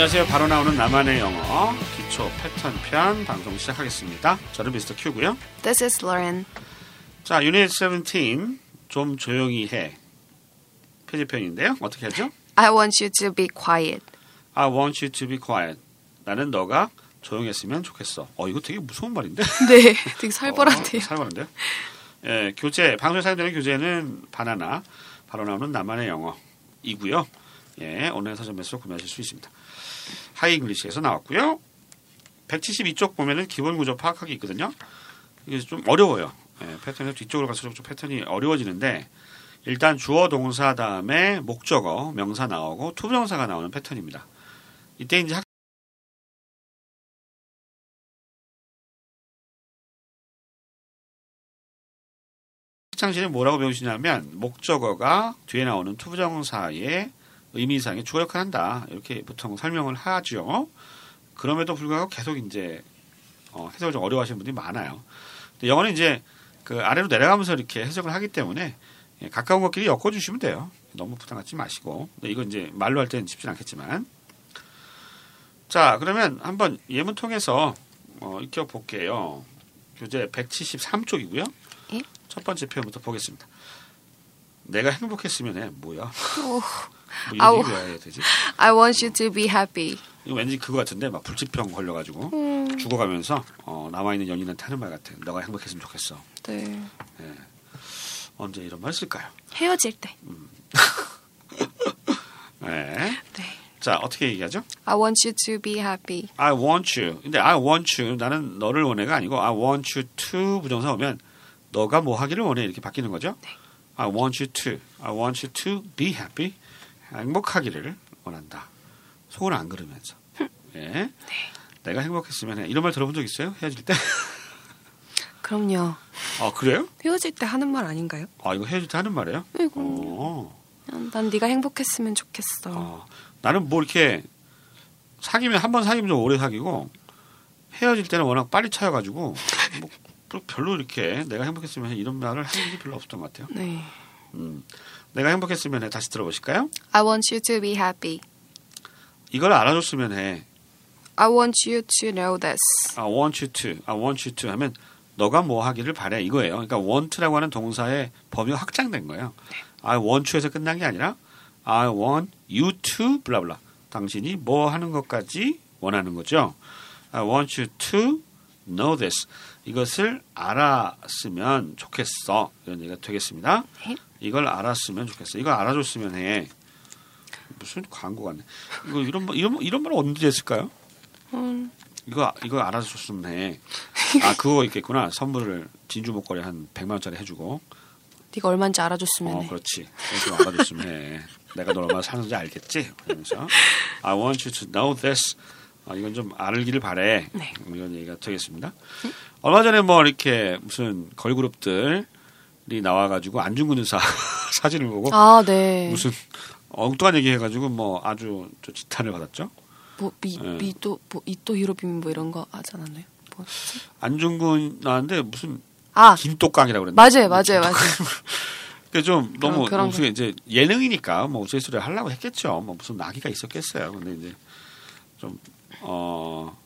안녕하세요. 바로 나오는 나만의 영어 기초 패턴 편 방송 시작하겠습니다. 저는 미스터 큐고요. This is Lauren. 자, 유닛 17. 좀 조용히 해. 표지편인데요. 어떻게 하죠? I want you to be quiet. I want you to be quiet. 나는 너가 조용했으면 좋겠어. 어, 이거 되게 무서운 말인데? 네, 되게 살벌한데요. 어, 살벌한데요? 예, 교재, 방송에 사용되는 교재는 바나나, 바로 나오는 나만의 영어이고요. 예, 온라인 서점에서 구매하실 수 있습니다. 하이 잉글리시에서 나왔고요. 172쪽 보면은 기본 구조 파악하기 있거든요. 이게 좀 어려워요. 예, 패턴이 뒤쪽으로 갈수록 좀 패턴이 어려워지는데 일단 주어 동사 다음에 목적어, 명사 나오고 투부정사가 나오는 패턴입니다. 이때 이제 학 학창시에 뭐라고 배우시냐면 목적어가 뒤에 나오는 투부정사의 의미상의 주어 역할을 한다. 이렇게 보통 설명을 하죠. 그럼에도 불구하고 계속 이제 어, 해석을 좀 어려워하시는 분들이 많아요. 근데 영어는 이제 그 아래로 내려가면서 이렇게 해석을 하기 때문에 예, 가까운 것끼리 엮어주시면 돼요. 너무 부담 갖지 마시고. 이거 이제 말로 할 때는 쉽진 않겠지만. 자, 그러면 한번 예문 통해서 어, 익혀 볼게요. 교재 173쪽이고요. 예? 첫 번째 표현부터 보겠습니다. 내가 행복했으면 해. 뭐야? 오. 뭐. 이런 되지? I want you to be happy. 이거 왠지 그거 같은데 막 불치병 걸려가지고 음, 죽어가면서 어, 남아있는 연인한테 하는 말 같아. 너가 행복했으면 좋겠어. 네. 언제 이런 말 쓸까요? 헤어질 때. 네. 네. 자 어떻게 얘기하죠? I want you to be happy. I want you. 근데 I want you 나는 너를 원해가 아니고 I want you to 부정사 오면 너가 뭐 하기를 원해 이렇게 바뀌는 거죠. 네. I want you to. I want you to be happy. 행복하기를 원한다. 속을 안 그르면서. 예. 내가 행복했으면 해. 이런 말 들어본 적 있어요? 헤어질 때? 그럼요. 아 그래요? 헤어질 때 하는 말 아닌가요? 아 이거 헤어질 때 하는 말이에요? 네, 그럼요. 어. 난 네가 행복했으면 좋겠어. 어. 나는 뭐 이렇게 사귀면 한 번 사귀면 좀 오래 사귀고 헤어질 때는 워낙 빨리 차여가지고 뭐 별로 이렇게 내가 행복했으면 해 이런 말을 하는 일이 별로 없었던 것 같아요. 네. 음. 내가 행복했으면 해 다시 들어보실까요? I want you to be happy. 이걸 알아줬으면 해. I want you to know this. I want you to, I want you to 하면 너가 뭐 하기를 바래 이거예요. 그러니까 want라고 하는 동사의 범위가 확장된 거예요. I want you에서 끝난 게 아니라 I want you to 블라블라. 당신이 뭐 하는 것까지 원하는 거죠. I want you to know this. 이것을 알았으면 좋겠어. 이런 얘기가 되겠습니다. 네. 이걸 알았으면 좋겠어. 이걸 알아줬으면 해. 무슨 광고 같네. 이거 이런 말- 이런 이런 말 언제 했을까요? 음, 이거 이거 알아줬으면 해. 아 그거 있겠구나. 선물을 진주 목걸이 한 100만 원짜리 해주고. 네가 얼마인지 알아줬으면 어 해. 그렇지. 좀 알아줬으면 해. 내가 너 얼마나 사는지 알겠지. 그러면서 I want you to know this. 아, 이건 좀 알기를 바래. 네. 이런 얘기가 되겠습니다. 얼마 전에 뭐 이렇게 무슨 걸그룹들 이 나와가지고 안중근 의사 사진을 보고 아, 네. 무슨 엉뚱한 얘기 해가지고 뭐 아주 저 지탄을 받았죠. 뭐 미, 네. 미도 뭐 이또 히로빈 뭐 이런 거 하지 않았나요? 뭐. 안중근 나왔는데 무슨 아, 김똑강이라고 그랬나? 맞아요, 맞아요, 맞아요. 그좀 너무 그런 무슨 이제 예능이니까 뭐 우스갯소리 하려고 했겠죠. 뭐 무슨 낙이가 있었겠어요. 근데 이제 좀 어.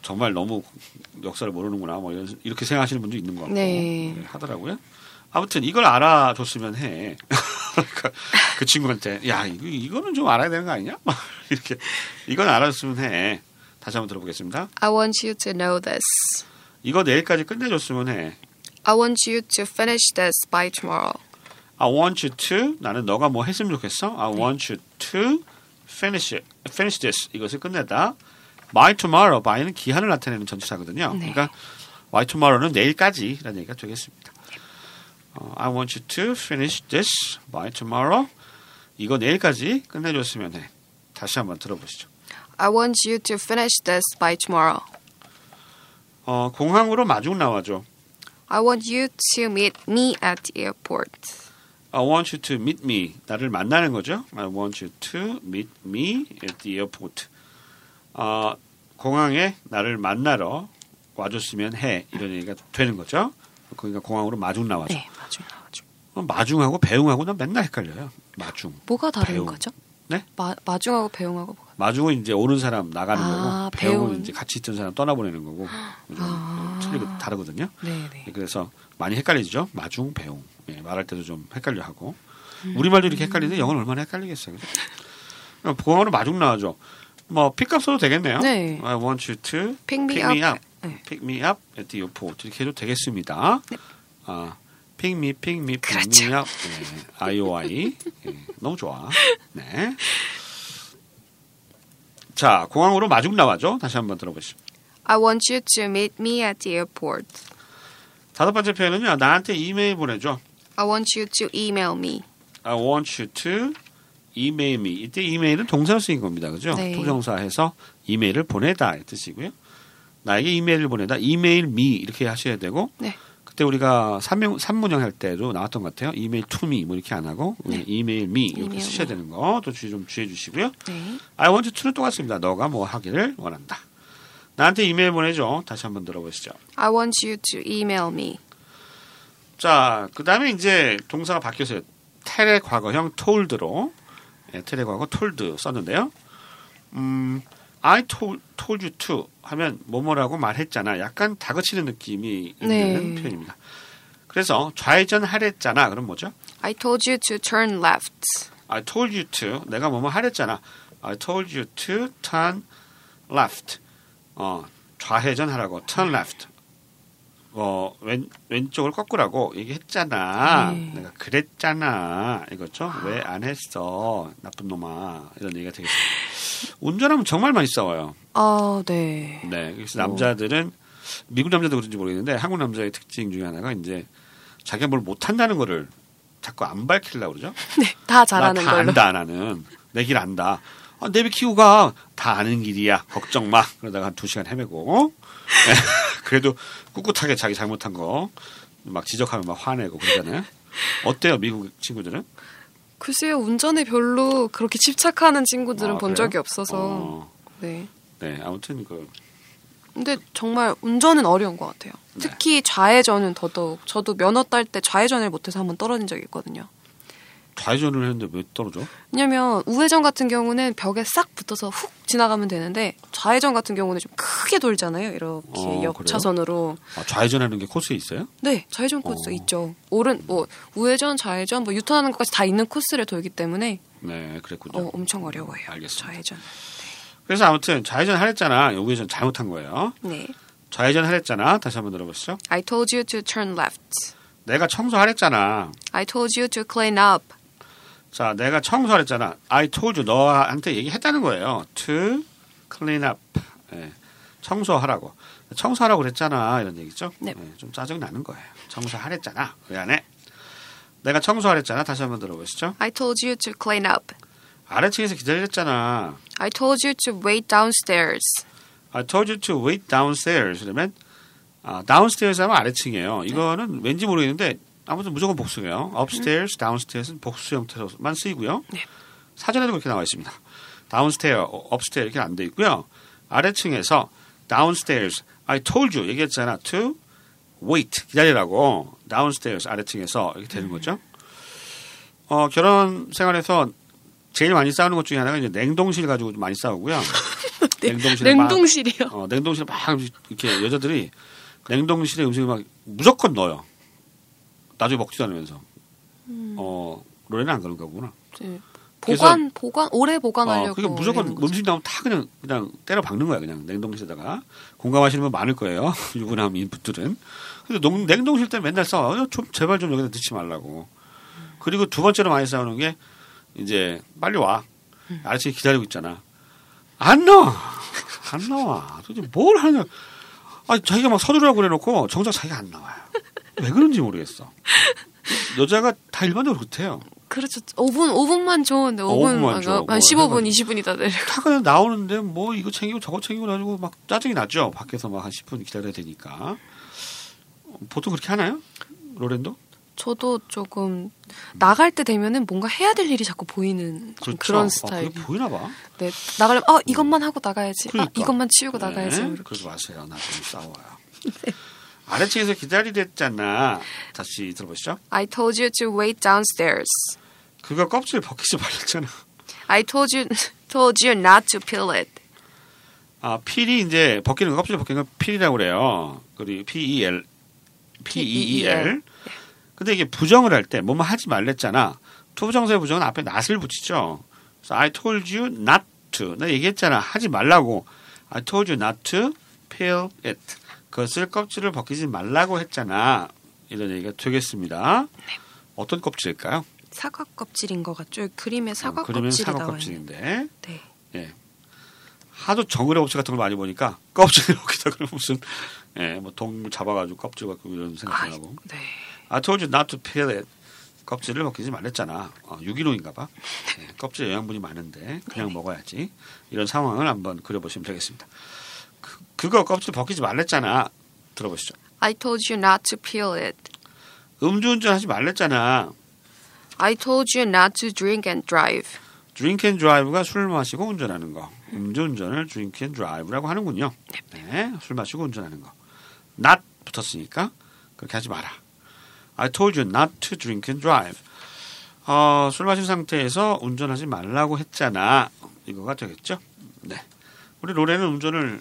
정말 너무 역사를 모르는구나 뭐 이런, 이렇게 생각하시는 분도 있는 것 같고 네. 네, 하더라고요. 아무튼 이걸 알아줬으면 해. 그러니까 그 친구한테 야 이거 이거는 좀 알아야 되는 거 아니냐? 막 이렇게 이건 알아줬으면 해. 다시 한번 들어보겠습니다. I want you to know this. 이거 내일까지 끝내줬으면 해. I want you to finish this by tomorrow. I want you to 나는 너가 뭐 했으면 좋겠어. I want you to finish it, finish this 이것을 끝내다. By tomorrow, by는 기한을 나타내는 전치사거든요. 네. 그러니까 by tomorrow는 내일까지라는 얘기가 되겠습니다. 어, I want you to finish this by tomorrow. 이거 내일까지 끝내줬으면 해. 다시 한번 들어보시죠. I want you to finish this by tomorrow. 어, 공항으로 마중 나와줘. I want you to meet me at the airport. I want you to meet me. 나를 만나는 거죠. I want you to meet me at the airport. 어, 공항에 나를 만나러 와줬으면 해. 이런 얘기가 되는 거죠. 그러니까 공항으로 마중 나와줘. 네, 맞아요. 어, 마중하고 배웅하고 난 맨날 헷갈려요. 마중. 뭐가 다른 배웅. 거죠? 네? 마, 마중하고 배웅하고 뭐가? 마중은 이제 오는 사람 나가는 아, 거고 배웅은 배운. 이제 같이 있던 사람 떠나보내는 거고 좀 아. 틀리고 다르거든요. 네, 네. 예, 그래서 많이 헷갈리죠. 마중, 배웅. 예, 말할 때도 좀 헷갈려 하고. 우리말도 이렇게 헷갈리는데 영어는 얼마나 헷갈리겠어요. 그죠? 보어는 마중 나와죠. 뭐 픽업 써도 되겠네요. 네. I want you to Pick me pick up. me up. 네. pick me up at the airport. 이렇게 해도 되겠습니다. 아, pick me, pick 그렇죠. 네, IOI. 예, 너무 좋아. 네. 자, 공항으로 마중 나와죠. 다시 한번 들어보시죠. I want you to meet me at the airport. 다섯 번째 표현은요. 나한테 이메일 보내줘. I want you to email me. I want you to email me. 이때 이메일은 동사로 쓰인 겁니다. 그죠? 네. 투정사해서 이메일을 보내다 이 뜻이고요. 나에게 이메일을 보내다. 이메일 me 이렇게 하셔야 되고 네. 그때 우리가 삼명 삼문형 할 때도 나왔던 것 같아요. 이메일 me 뭐 이렇게 안 하고 네. 이메일 me 이렇게 이메일 쓰셔야. 되는 거또 주의 좀 주의해 주시고요. 네. I want you to는 똑같습니다. 너가 뭐 하기를 원한다. 나한테 이메일 보내줘. 다시 한번 들어보시죠. I want you to email me. 자, 그 다음에 이제 동사가 바뀌었어요. 테레 과거형 told로. 예, 테레 과거 told 썼는데요. 음, I told, told you to 하면 뭐뭐라고 말했잖아. 약간 다그치는 느낌이 있는 네. 표현입니다. 그래서 좌회전 하랬잖아. 그럼 뭐죠? I told you to turn left. I told you to. 내가 뭐뭐 하랬잖아. I told you to turn left. 어, 좌회전 하라고. turn left. 어, 왼, 왼쪽을 꺾으라고 얘기했잖아. 네. 내가 그랬잖아. 이거죠? 왜 안 했어? 나쁜 놈아. 이런 얘기가 되겠습니다. 운전하면 정말 많이 싸워요. 아, 네. 네. 그래서 남자들은 미국 남자도 그런지 모르겠는데 한국 남자의 특징 중에 하나가 이제 자기가 뭘 못한다는 거를 자꾸 안 밝히려고 그러죠. 네, 다 잘하는 나다 걸로. 안다 나는 내 길 안다. 아, 내비 키고 가. 다 아는 길이야. 걱정 마. 그러다가 한 두 시간 헤매고. 예, 그래도 꿋꿋하게 자기 잘못한 거 막 지적하면 막 화내고 그러잖아요. 어때요 미국 친구들은? 글쎄요, 운전에 별로 그렇게 집착하는 친구들은 아, 본 그래요? 적이 없어서. 어, 네. 네 아무튼 그 근데 정말 운전은 어려운 것 같아요. 네. 특히 좌회전은 더더욱. 저도 면허 딸 때 좌회전을 못해서 한번 떨어진 적이 있거든요. 좌회전을 했는데 왜 떨어져? 왜냐면 우회전 같은 경우는 벽에 싹 붙어서 훅 지나가면 되는데 좌회전 같은 경우는 좀 크게 돌잖아요. 이렇게 어, 역차선으로. 아, 좌회전하는 게 코스에 있어요? 네, 좌회전 코스 어. 있죠. 오른 뭐 우회전, 좌회전, 뭐 유턴하는 것까지 다 있는 코스를 돌기 때문에 네 그랬군요. 어, 엄청 어려워요. 알겠습니다. 좌회전. 그래서 아무튼 좌회전 하랬잖아. 우회전 잘못한 거예요. 네. 좌회전 하랬잖아. 다시 한번 들어보시죠. I told you to turn left. 내가 청소하랬잖아. I told you to clean up. 자, 내가 청소하랬잖아. I told you 너한테 얘기했다는 거예요. To clean up. 예, 청소하라고. 청소하라고 그랬잖아. 이런 얘기죠. 네. 예, 좀 짜증이 나는 거예요. 청소하랬잖아. 왜 안 해? 내가 청소하랬잖아. 다시 한번 들어보시죠. I told you to clean up. 아래층에서 기다렸잖아. I told you to wait downstairs. I told you to wait downstairs. 그러면 아, downstairs 하면 아래층이에요. 이거는 왠지 모르겠는데 아무튼 무조건 복수예요. upstairs, downstairs는 복수 형태로만 쓰이고요. 네. 사전에도 그렇게 나와 있습니다. downstairs, upstairs 이렇게 안 돼 있고요. 아래층에서 downstairs, I told you 얘기했잖아. to wait 기다리라고 downstairs 아래층에서 이렇게 되는 거죠. 어, 결혼 생활에서 제일 많이 싸우는 것 중에 하나가 이제 냉동실 가지고 좀 많이 싸우고요. 냉동실에 막 냉동실이요. 어, 냉동실에 막 이렇게 여자들이 냉동실에 음식을 막 무조건 넣어요. 나중에 먹지도 않으면서. 어, 노래는 안 그런가 보구나. 네. 보관 보관 오래 보관하려고. 어, 그러니까 무조건. 음식 나오면 다 그냥 그냥 때려 박는 거야 그냥 냉동실에다가. 공감하시는 분 많을 거예요 유부남 인풋들은. 근데 농, 냉동실 때 맨날 싸워. 어, 좀 제발 좀 여기다 넣지 말라고. 그리고 두 번째로 많이 싸우는 게 이제 빨리 와. 아저씨 기다리고 있잖아. 안 나와. 안 나와. 도대체 뭘 하냐 아 자기가 막 서두르라고 그래놓고 정작 자기가 안 나와요 왜 그런지 모르겠어 여자가 다 일반적으로 그렇대요 그렇죠. 5분 5분만 좋은데 5분 5분만 한 줘. 뭐 15분 20분이다 내려. 다 그냥 나오는데 뭐 이거 챙기고 저거 챙기고 가지고 막 짜증이 나죠. 밖에서 막 한 10분 기다려야 되니까. 어, 보통 그렇게 하나요? 로렌도? 저도 조금 나갈 때 되면은 뭔가 해야 될 일이 자꾸 보이는 좀 그렇죠. 그런 어, 스타일. 그게 보이나 봐. 네 나가려면 어 이것만 하고 나가야지. 그러니까. 아 이것만 치우고 나가야지. 네, 이렇게. 그러지 마세요. 나중에 싸워요. 아래층에서 기다리랬잖아. 다시 들어보시죠. I told you to wait downstairs. 그거 껍질 벗기지 말랬잖아. I told you told you not to peel it. 아, peel이 이제 벗기는 거, 껍질 벗기는 거 peel이라고 그래요. 그리고 P-E-L, P-E-E-L. 근데 이게 부정을 할 때 뭐뭐 하지 말랬잖아. 투부정사의 부정은 앞에 not을 붙이죠. 그래서 I told you not to. 나 얘기했잖아. 하지 말라고. I told you not to peel it. 그것을 껍질을 벗기지 말라고 했잖아. 이런 얘기가 되겠습니다. 어떤 껍질일까요? 사과 껍질인 것 같죠? 그림에 사과 어, 껍질이 사과 껍질인데. 네. 하도 정글의 껍질 같은 걸 많이 보니까 껍질을 벗기다 그러면 무슨 예, 뭐 동물 잡아가지고 껍질 갖고 이런 생각 아, 나고. 네. I told you not to peel it. 껍질을 벗기지 말랬잖아. 어, 유기농인가 봐. 예, 껍질에 영양분이 많은데 그냥 먹어야지. 이런 상황을 한번 그려보시면 되겠습니다. 그, 그거 껍질 벗기지 말랬잖아. 들어보시죠. I told you not to peel it. 음주운전 하지 말랬잖아. I told you not to drink and drive. drink and drive가 술 마시고 운전하는 거. 음주운전을 drink and drive라고 하는군요. 네, 술 마시고 운전하는 거. not 붙었으니까 그렇게 하지 마라. I told you not to drink and drive. 어, 술 마신 상태에서 운전하지 말라고 했잖아. 이거가 되겠죠? 네. 우리 로레는 운전을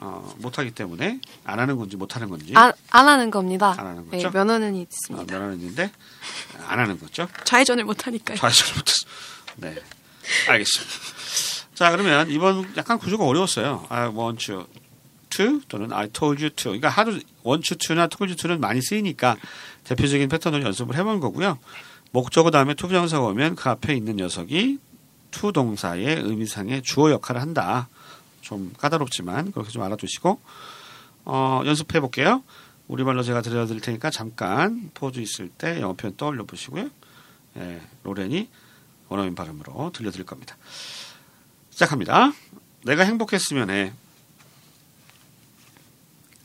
어, 못하기 때문에 안 하는 건지 못하는 건지 안, 안 하는 겁니다. 안 하는 네, 거죠? 면허는 어, 있습니다. 면허는 있는데 안 하는 거죠? 좌회전을 못 하니까요. 좌회전을 못했어. 네. 알겠습니다. 자, 그러면 이번 약간 구조가 어려웠어요. I want you to 또는 I told you to. 그러니까 하도 want you to나 told you to는 많이 쓰이니까 대표적인 패턴을 연습을 해본 거고요. 목적어 다음에 to 부정사가 오면 그 앞에 있는 녀석이 to 동사의 의미상의 주어 역할을 한다. 좀 까다롭지만 그렇게 좀 알아두시고 어, 연습해 볼게요. 우리말로 제가 들려드릴 테니까 잠깐 포즈 있을 때 영어 표현 떠올려 보시고요. 예, 로렌이 원어민 발음으로 들려드릴 겁니다. 시작합니다. 내가 행복했으면 해.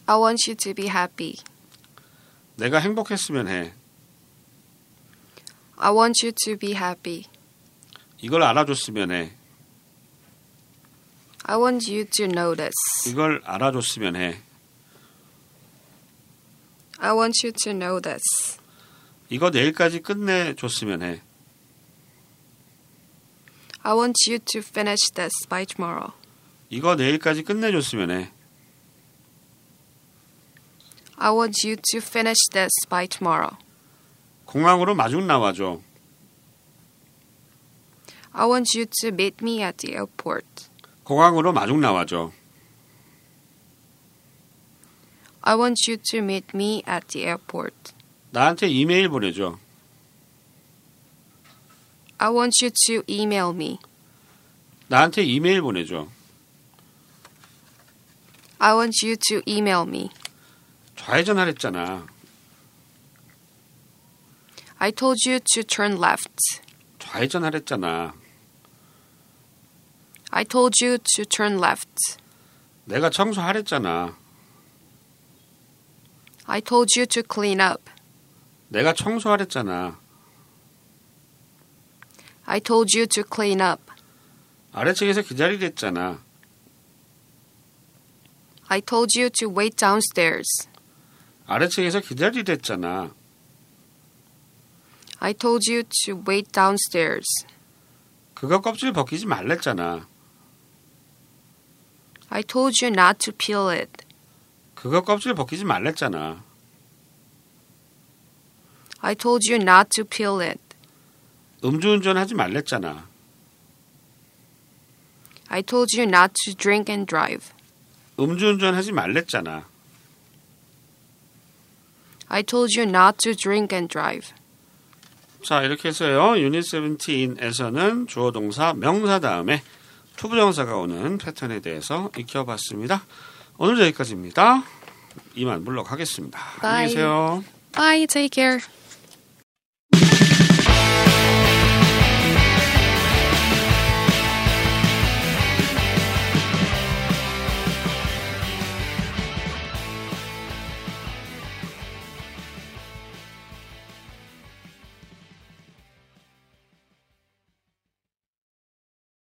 I want you to be happy. 내가 행복했으면 해. I want you to be happy. 이걸 알아줬으면 해. I want you to notice. 이걸 알아줬으면 해. I want you to know this. 이거 내일까지 끝내줬으면 해. I want you to finish this by tomorrow. 이거 내일까지 끝내줬으면 해. I want you to finish this by tomorrow. 공항으로 마중 나와줘. I want you to meet me at the airport. 공항으로 마중 나와줘. I want you to meet me at the airport. 나한테 이메일 보내줘. I want you to email me. 나한테 이메일 보내줘. I want you to email me. 좌회전 하랬잖아. I told you to turn left. 좌회전 하랬잖아. I told you to turn left. 내가 청소하랬잖아. I told you to clean up. 내가 청소하랬잖아. I told you to clean up. 아래층에서 기다리랬잖아. I told you to wait downstairs. 아래층에서 기다리랬잖아. I told you to wait downstairs. 그거 껍질 벗기지 말랬잖아. I told you not to peel it. 그거 껍질 벗기지 말랬잖아. I told you not to peel it. 음주운전 하지 말랬잖아. I told you not to drink and drive. 음주운전 하지 말랬잖아. I told you not to drink and drive. 자, 이렇게 해서요. 유닛 17에서는 주어 동사 명사 다음에 투부정사가 오는 패턴에 대해서 익혀봤습니다. 오늘 여기까지입니다. 이만 물러가겠습니다. 안녕히 Bye. 계세요. Bye, take care.